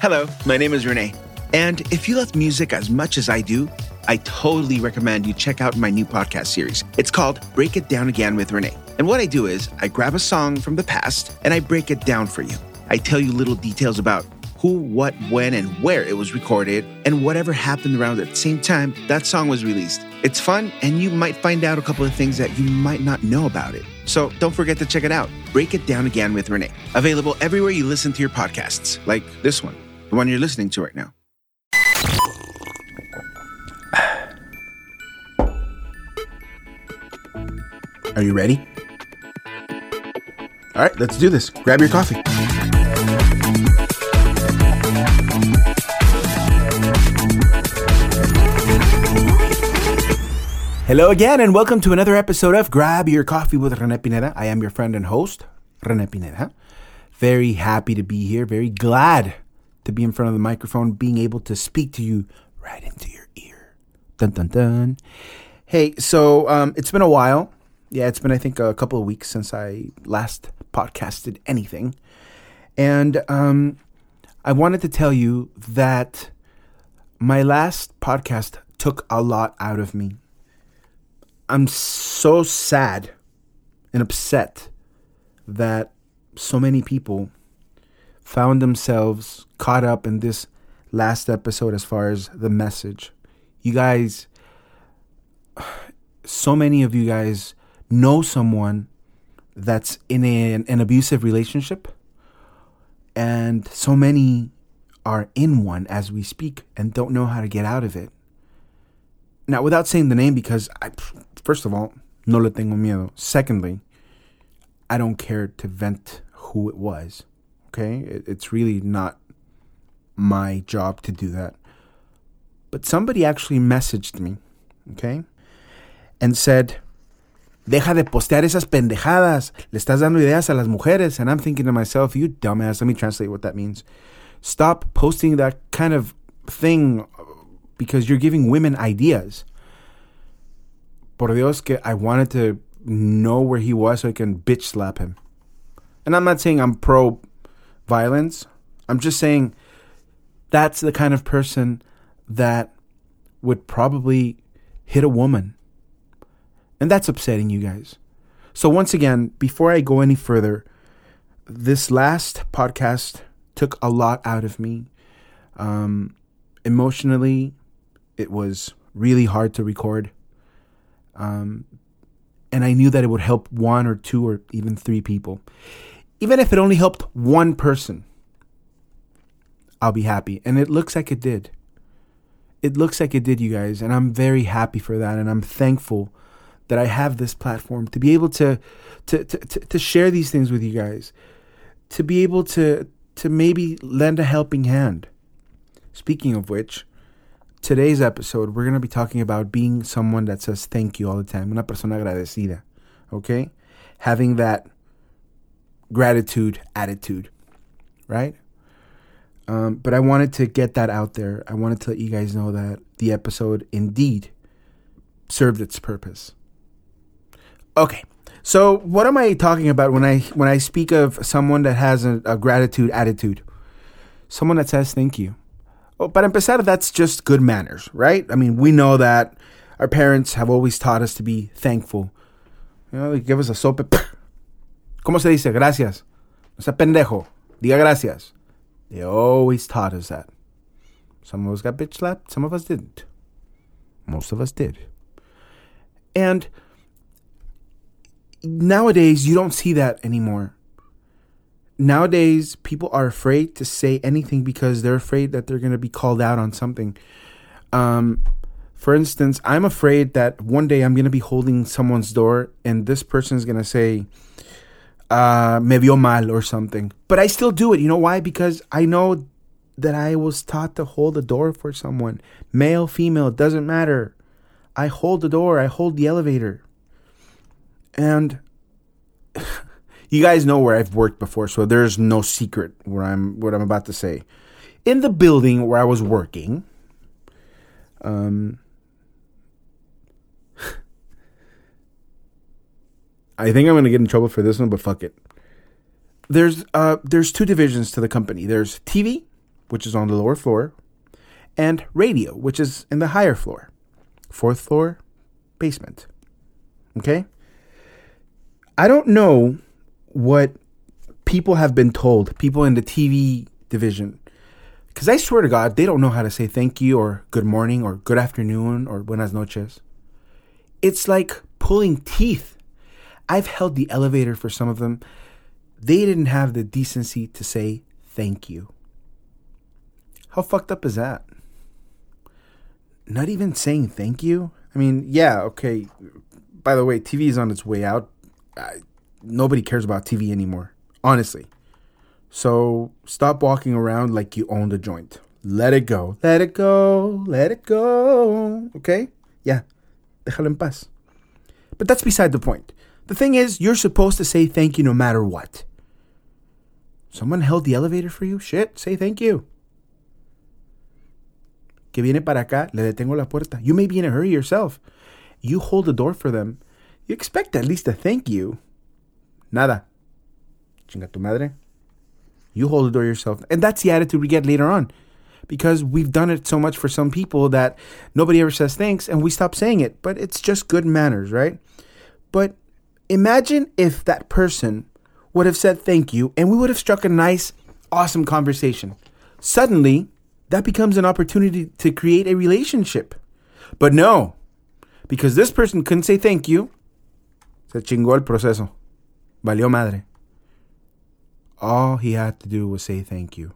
Hello, my name is Renee. And if you love music as much as I do, I totally recommend you check out my new podcast series. It's called Break It Down Again with Renee. And what I do is I grab a song from the past and I break it down for you. I tell you little details about who, what, when, and where it was recorded, and whatever happened around at the same time that song was released. It's fun, and you might find out a couple of things that you might not know about it. So don't forget to check it out. Break It Down Again with Renee. Available everywhere you listen to your podcasts, like this one, the one you're listening to right now. Are you ready? All right, let's do this. Grab your coffee. Hello again, and welcome to another episode of Grab Your Coffee with Rene Pineda. I am your friend and host, Rene Pineda. Very happy to be here, very glad to be in front of the microphone, being able to speak to you right into your ear. Dun dun dun. Hey, so um, it's been a while. Yeah, it's been, I think, a couple of weeks since I last podcasted anything. And um, I wanted to tell you that my last podcast took a lot out of me. I'm so sad and upset that so many people found themselves caught up in this last episode as far as the message. You guys, so many of you guys know someone that's in a, an abusive relationship, and so many are in one as we speak and don't know how to get out of it. Now, without saying the name, because I, first of all, no le tengo miedo. Secondly, I don't care to vent who it was. Okay? It, it's really not my job to do that. But somebody actually messaged me, okay? And said, Deja de postear esas pendejadas. Le estás dando ideas a las mujeres. And I'm thinking to myself, you dumbass. Let me translate what that means. Stop posting that kind of thing because you're giving women ideas por Dios que I wanted to know where he was so I can bitch slap him. And I'm not saying I'm pro violence. I'm just saying that's the kind of person that would probably hit a woman. And that's upsetting you guys. So, once again, before I go any further, this last podcast took a lot out of me. Um, emotionally, it was really hard to record. Um, and I knew that it would help one or two or even three people. Even if it only helped one person, I'll be happy. And it looks like it did. It looks like it did, you guys. And I'm very happy for that. And I'm thankful that I have this platform to be able to, to, to, to, to share these things with you guys, to be able to, to maybe lend a helping hand. Speaking of which, today's episode, we're going to be talking about being someone that says thank you all the time, una persona agradecida, okay? Having that gratitude attitude, right? Um, but I wanted to get that out there. I wanted to let you guys know that the episode indeed served its purpose. Okay, so what am I talking about when I when I speak of someone that has a, a gratitude attitude? Someone that says thank you. Well, para empezar, that's just good manners, right? I mean, we know that our parents have always taught us to be thankful. You know, they give us a sope. ¿Cómo se dice? Gracias. No sea pendejo. Diga gracias. They always taught us that. Some of us got bitch slapped, some of us didn't. Most of us did. And nowadays, you don't see that anymore nowadays people are afraid to say anything because they're afraid that they're going to be called out on something. Um, for instance, I'm afraid that one day I'm going to be holding someone's door and this person is going to say, uh, me vio mal or something. But I still do it. You know why? Because I know that I was taught to hold the door for someone. Male, female, doesn't matter. I hold the door, I hold the elevator. And you guys know where I've worked before, so there's no secret where I'm what I'm about to say. In the building where I was working, um, I think I'm gonna get in trouble for this one, but fuck it. There's uh there's two divisions to the company. There's TV which is on the lower floor, and radio, which is in the higher floor. Fourth floor, basement. Okay? I don't know what people have been told, people in the TV division, because I swear to God, they don't know how to say thank you or good morning or good afternoon or buenas noches. It's like pulling teeth. I've held the elevator for some of them. They didn't have the decency to say thank you. How fucked up is that? Not even saying thank you? I mean, yeah, okay. By the way, TV is on its way out. I, nobody cares about TV anymore, honestly. So stop walking around like you own the joint. Let it go. Let it go. Let it go. Okay? Yeah. Déjalo en paz. But that's beside the point. The thing is, you're supposed to say thank you no matter what. Someone held the elevator for you? Shit, say thank you. Que viene para acá, le detengo la puerta. You may be in a hurry yourself. You hold the door for them. You expect at least a thank you. Nada. Chinga tu madre. You hold the door yourself. And that's the attitude we get later on. Because we've done it so much for some people that nobody ever says thanks and we stop saying it. But it's just good manners, right? But imagine if that person would have said thank you and we would have struck a nice, awesome conversation. Suddenly, that becomes an opportunity to create a relationship. But no, because this person couldn't say thank you, se chingó el proceso. Valió madre. All he had to do was say thank you.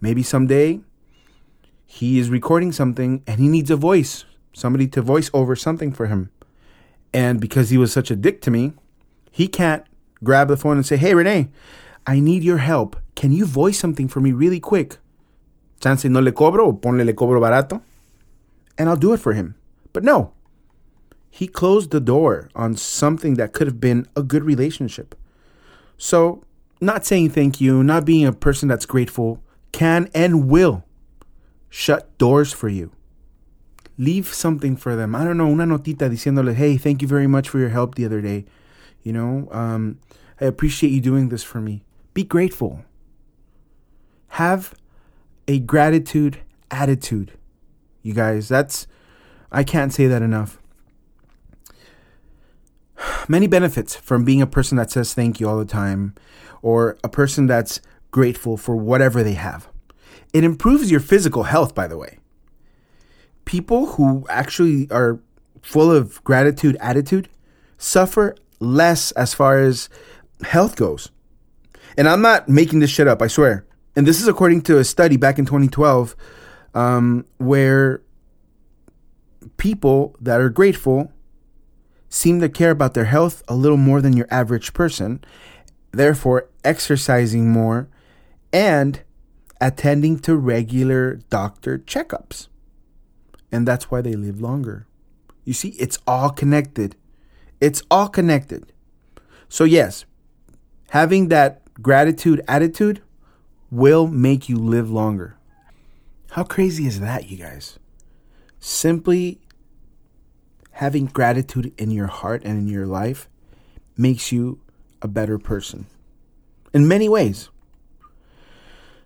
Maybe someday he is recording something and he needs a voice, somebody to voice over something for him. And because he was such a dick to me, he can't grab the phone and say, Hey, Renee, I need your help. Can you voice something for me really quick? Chance no le cobro o ponle le cobro barato. And I'll do it for him. But no, he closed the door on something that could have been a good relationship. So not saying thank you, not being a person that's grateful, can and will shut doors for you. Leave something for them. I don't know, una notita diciéndole, hey, thank you very much for your help the other day. You know, um, I appreciate you doing this for me. Be grateful. Have a gratitude attitude. You guys, that's, I can't say that enough. Many benefits from being a person that says thank you all the time or a person that's grateful for whatever they have. It improves your physical health, by the way. People who actually are full of gratitude attitude suffer less as far as health goes. And I'm not making this shit up, I swear. And this is according to a study back in 2012 um, where people that are grateful seem to care about their health a little more than your average person therefore exercising more and attending to regular doctor checkups. And that's why they live longer. You see, it's all connected. It's all connected. So, yes, having that gratitude attitude will make you live longer. How crazy is that, you guys? Simply having gratitude in your heart and in your life makes you a better person in many ways.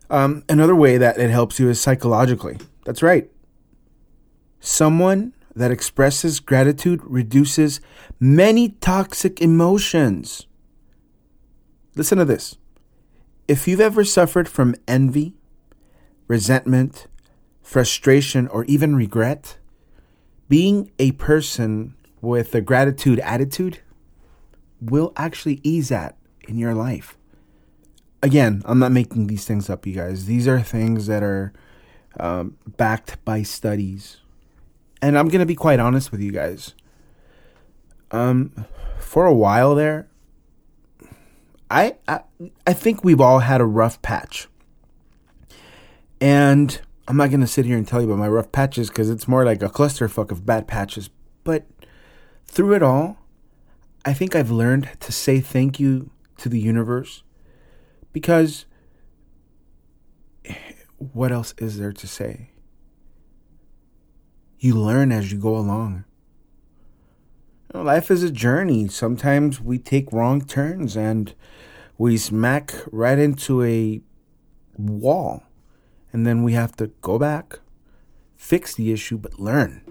Um, another way that it helps you is psychologically. That's right. Someone that expresses gratitude reduces many toxic emotions. Listen to this. If you've ever suffered from envy, resentment, frustration, or even regret, being a person with a gratitude attitude will actually ease that in your life. Again, I'm not making these things up, you guys. These are things that are um, backed by studies. And I'm to be quite honest with you guys. Um, for a while there, I, I I think we've all had a rough patch. And I'm not to sit here and tell you about my rough patches because it's more like a clusterfuck of bad patches. But through it all, I think I've learned to say thank you to the universe because what else is there to say? You learn as you go along. You know, life is a journey. Sometimes we take wrong turns and we smack right into a wall. And then we have to go back, fix the issue, but learn.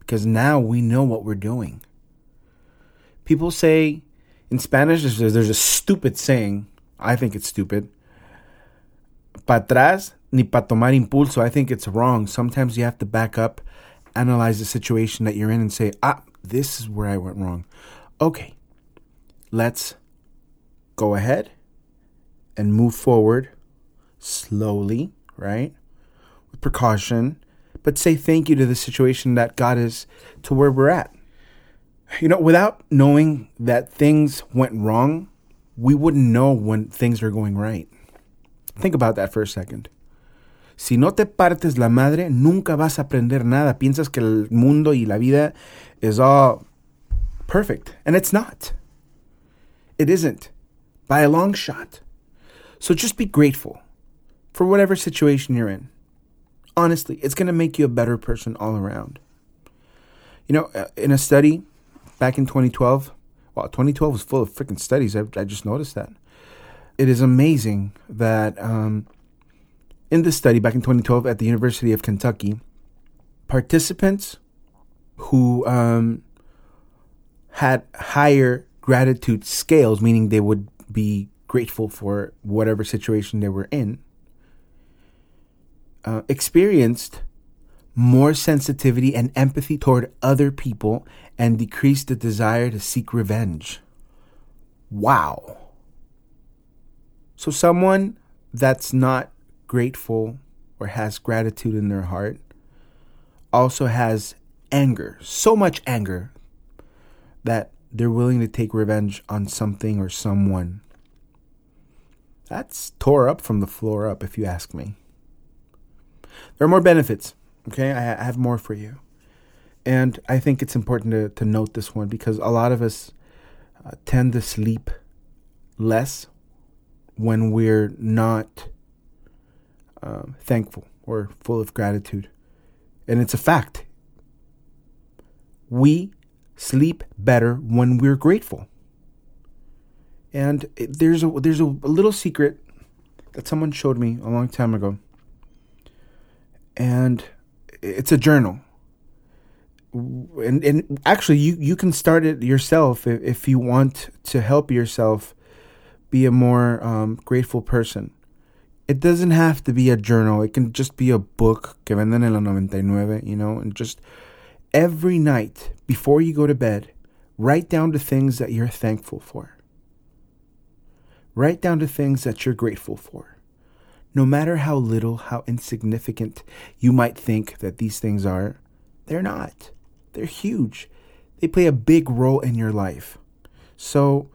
Because now we know what we're doing. People say in Spanish, there's, a stupid saying. I think it's stupid. Patras ni pa tomar impulso. I think it's wrong. Sometimes you have to back up, analyze the situation that you're in, and say, ah, this is where I went wrong. Okay, let's go ahead and move forward slowly, right? With precaution, but say thank you to the situation that got us to where we're at. You know, without knowing that things went wrong, we wouldn't know when things are going right. Think about that for a second. Si no te partes la madre, nunca vas a aprender nada. Piensas que el mundo y la vida is all perfect, and it's not. It isn't by a long shot. So just be grateful for whatever situation you're in. Honestly, it's going to make you a better person all around. You know, uh, in a study back in 2012, well, 2012 was full of freaking studies. I, I, just noticed that. It is amazing that um, in this study back in 2012 at the University of Kentucky, participants who um, had higher gratitude scales, meaning they would be grateful for whatever situation they were in, uh, experienced more sensitivity and empathy toward other people and decreased the desire to seek revenge. Wow. So, someone that's not grateful or has gratitude in their heart also has anger, so much anger that they're willing to take revenge on something or someone. That's tore up from the floor up, if you ask me. There are more benefits. Okay, I have more for you. And I think it's important to, to note this one because a lot of us uh, tend to sleep less when we're not um, thankful or full of gratitude. And it's a fact. We sleep better when we're grateful. And there's a there's a, little secret that someone showed me a long time ago. And it's a journal. And and actually you you can start it yourself if, if you want to help yourself be a more um, grateful person. It doesn't have to be a journal. It can just be a book que venden en la 99, you know, and just every night before you go to bed, write down the things that you're thankful for. Write down the things that you're grateful for. No matter how little, how insignificant you might think that these things are, they're not. They're huge. They play a big role in your life. So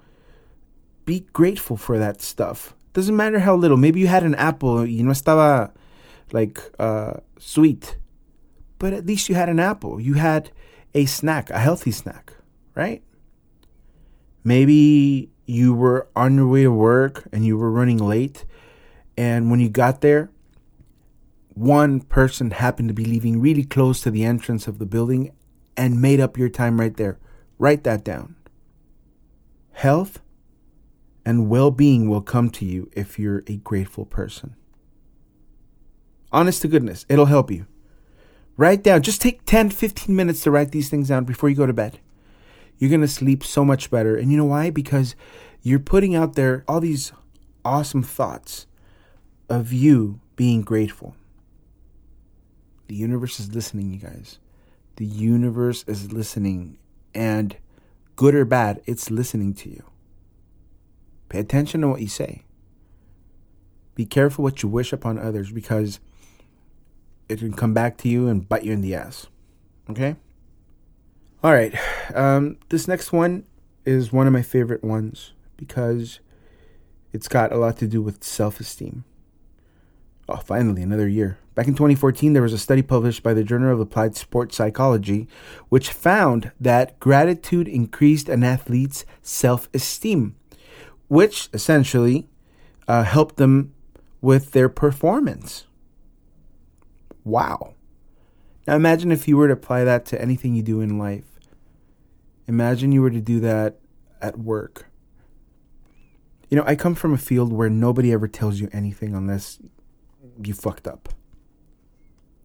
be grateful for that stuff. Doesn't matter how little. Maybe you had an apple, you know, estaba like uh, sweet but at least you had an apple. You had a snack, a healthy snack, right? Maybe you were on your way to work and you were running late. And when you got there, one person happened to be leaving really close to the entrance of the building and made up your time right there. Write that down. Health and well being will come to you if you're a grateful person. Honest to goodness, it'll help you. Write down, just take 10, 15 minutes to write these things down before you go to bed. You're going to sleep so much better. And you know why? Because you're putting out there all these awesome thoughts of you being grateful. The universe is listening, you guys. The universe is listening. And good or bad, it's listening to you. Pay attention to what you say. Be careful what you wish upon others because it can come back to you and bite you in the ass. Okay? All right. Um, this next one is one of my favorite ones because it's got a lot to do with self esteem. Oh, finally, another year. Back in 2014, there was a study published by the Journal of Applied Sports Psychology which found that gratitude increased an athlete's self esteem, which essentially uh, helped them with their performance. Wow. Now imagine if you were to apply that to anything you do in life. Imagine you were to do that at work. You know, I come from a field where nobody ever tells you anything unless you fucked up.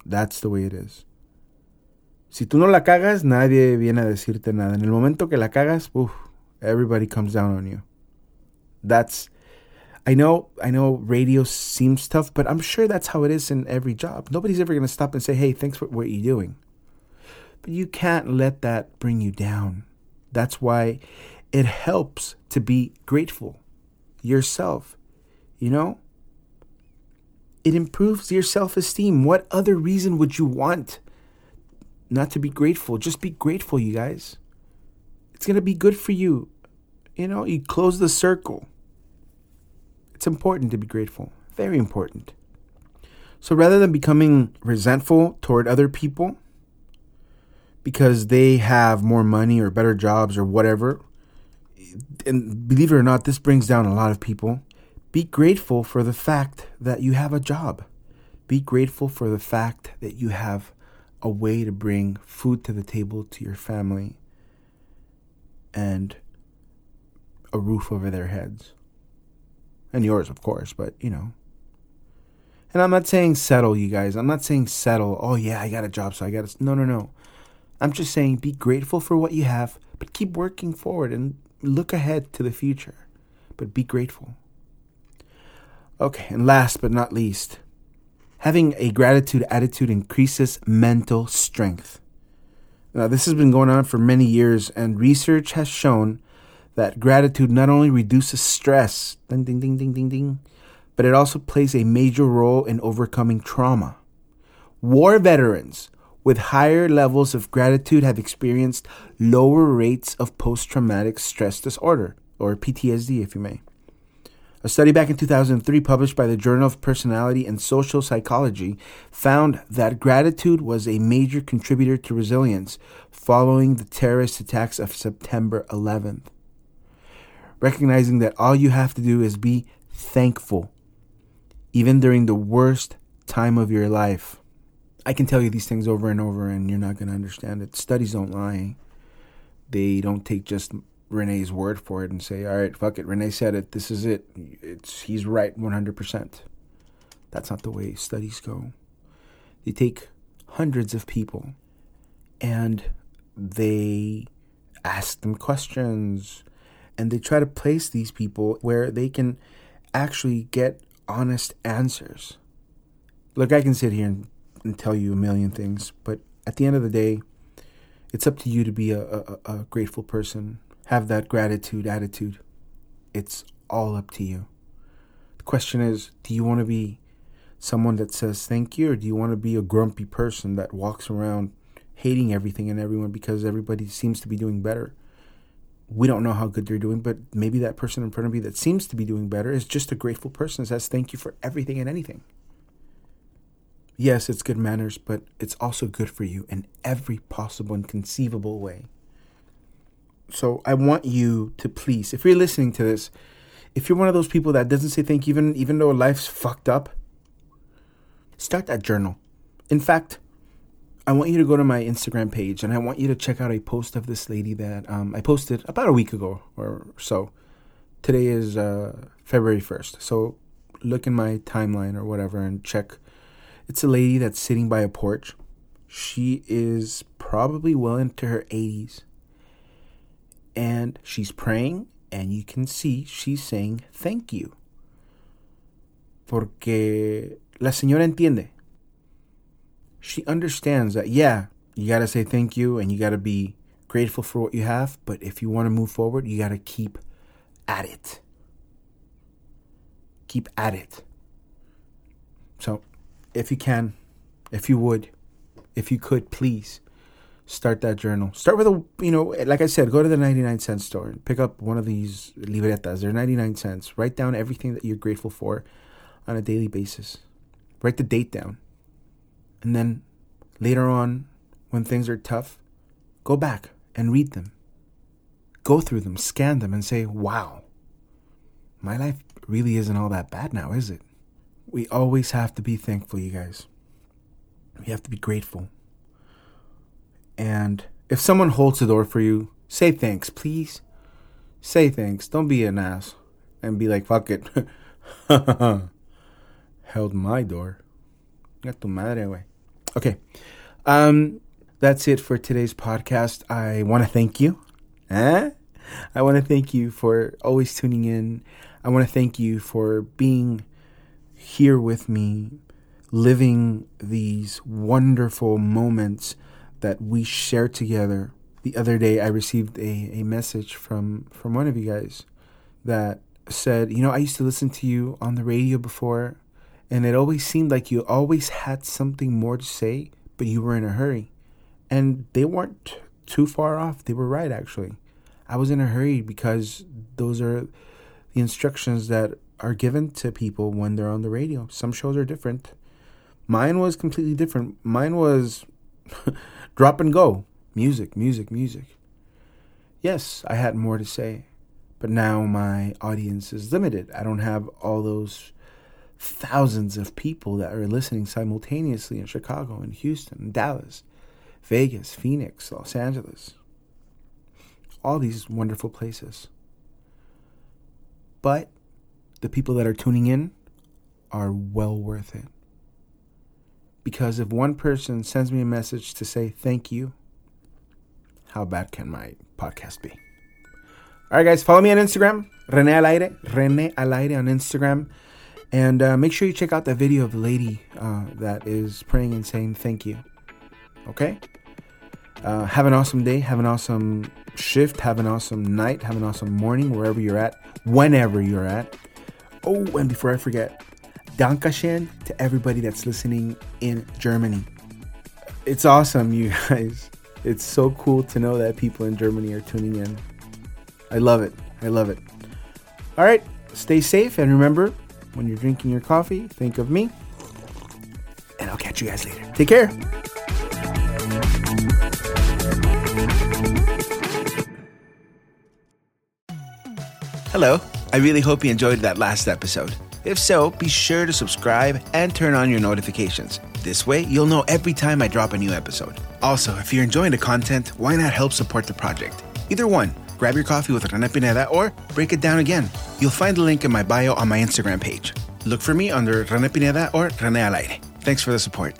That's the way it is. Si tú no la cagas, nadie viene a decirte nada. En el momento que la cagas, uf, everybody comes down on you. That's I know I know radio seems tough, but I'm sure that's how it is in every job. Nobody's ever going to stop and say, "Hey, thanks for what you're doing." But you can't let that bring you down. That's why it helps to be grateful yourself. You know? It improves your self-esteem. What other reason would you want not to be grateful? Just be grateful, you guys. It's going to be good for you. You know, you close the circle. It's important to be grateful, very important. So rather than becoming resentful toward other people because they have more money or better jobs or whatever, and believe it or not, this brings down a lot of people. Be grateful for the fact that you have a job. Be grateful for the fact that you have a way to bring food to the table to your family and a roof over their heads and yours, of course, but you know. And I'm not saying settle, you guys. I'm not saying settle. Oh, yeah, I got a job, so I got to. No, no, no. I'm just saying be grateful for what you have, but keep working forward and look ahead to the future. But be grateful. Okay, and last but not least, having a gratitude attitude increases mental strength. Now, this has been going on for many years, and research has shown that gratitude not only reduces stress, ding, ding, ding, ding, ding, ding, but it also plays a major role in overcoming trauma. War veterans with higher levels of gratitude have experienced lower rates of post traumatic stress disorder, or PTSD, if you may. A study back in 2003 published by the Journal of Personality and Social Psychology found that gratitude was a major contributor to resilience following the terrorist attacks of September 11th recognizing that all you have to do is be thankful, even during the worst time of your life. I can tell you these things over and over, and you're not going to understand it. Studies don't lie. They don't take just Renee's word for it and say, "All right, fuck it. Renee said it. This is it. It's he's right 100%." That's not the way studies go. They take hundreds of people and they ask them questions and they try to place these people where they can actually get honest answers. Look, I can sit here and, and tell you a million things, but at the end of the day, it's up to you to be a, a, a grateful person. Have that gratitude attitude. It's all up to you. The question is do you want to be someone that says thank you, or do you want to be a grumpy person that walks around hating everything and everyone because everybody seems to be doing better? We don't know how good they're doing, but maybe that person in front of you that seems to be doing better is just a grateful person, that says thank you for everything and anything. Yes, it's good manners, but it's also good for you in every possible and conceivable way. So I want you to please, if you're listening to this, if you're one of those people that doesn't say thank you, even even though life's fucked up, start that journal. In fact, I want you to go to my Instagram page and I want you to check out a post of this lady that um, I posted about a week ago or so. Today is uh, February 1st. So look in my timeline or whatever and check. It's a lady that's sitting by a porch. She is probably well into her 80s. And she's praying, and you can see she's saying thank you. Porque la señora entiende she understands that, yeah, you got to say thank you and you got to be grateful for what you have. But if you want to move forward, you got to keep at it. Keep at it. So, if you can, if you would, if you could, please start that journal. Start with a, you know, like I said, go to the 99 cent store and pick up one of these libretas. They're 99 cents. Write down everything that you're grateful for on a daily basis. Write the date down. And then later on, when things are tough, go back and read them. Go through them, scan them, and say, wow, my life really isn't all that bad now, is it? We always have to be thankful, you guys. We have to be grateful. And if someone holds the door for you, say thanks, please. Say thanks. Don't be an ass and be like, fuck it. Held my door. Ya tu madre, güey. Okay. Um, that's it for today's podcast. I want to thank you. Eh? I want to thank you for always tuning in. I want to thank you for being here with me, living these wonderful moments that we share together. The other day, I received a, a message from, from one of you guys that said, You know, I used to listen to you on the radio before, and it always seemed like you always had something more to say, but you were in a hurry. And they weren't too far off. They were right, actually. I was in a hurry because those are the instructions that are given to people when they're on the radio. Some shows are different. Mine was completely different. Mine was drop and go music, music, music. Yes, I had more to say, but now my audience is limited. I don't have all those thousands of people that are listening simultaneously in Chicago and Houston and Dallas, Vegas, Phoenix, Los Angeles. All these wonderful places. But the people that are tuning in are well worth it. Because if one person sends me a message to say thank you, how bad can my podcast be? All right, guys, follow me on Instagram, Rene Alaire, Rene Al Aire on Instagram. And uh, make sure you check out that video of the lady uh, that is praying and saying thank you. Okay? Uh, have an awesome day. Have an awesome shift. Have an awesome night. Have an awesome morning, wherever you're at, whenever you're at. Oh, and before I forget, Dankeschön to everybody that's listening in Germany. It's awesome, you guys. It's so cool to know that people in Germany are tuning in. I love it. I love it. All right, stay safe and remember when you're drinking your coffee, think of me. And I'll catch you guys later. Take care. Hello. I really hope you enjoyed that last episode. If so, be sure to subscribe and turn on your notifications. This way, you'll know every time I drop a new episode. Also, if you're enjoying the content, why not help support the project? Either one, grab your coffee with Rene Pineda or break it down again. You'll find the link in my bio on my Instagram page. Look for me under Rene Pineda or Rene Al Aire. Thanks for the support.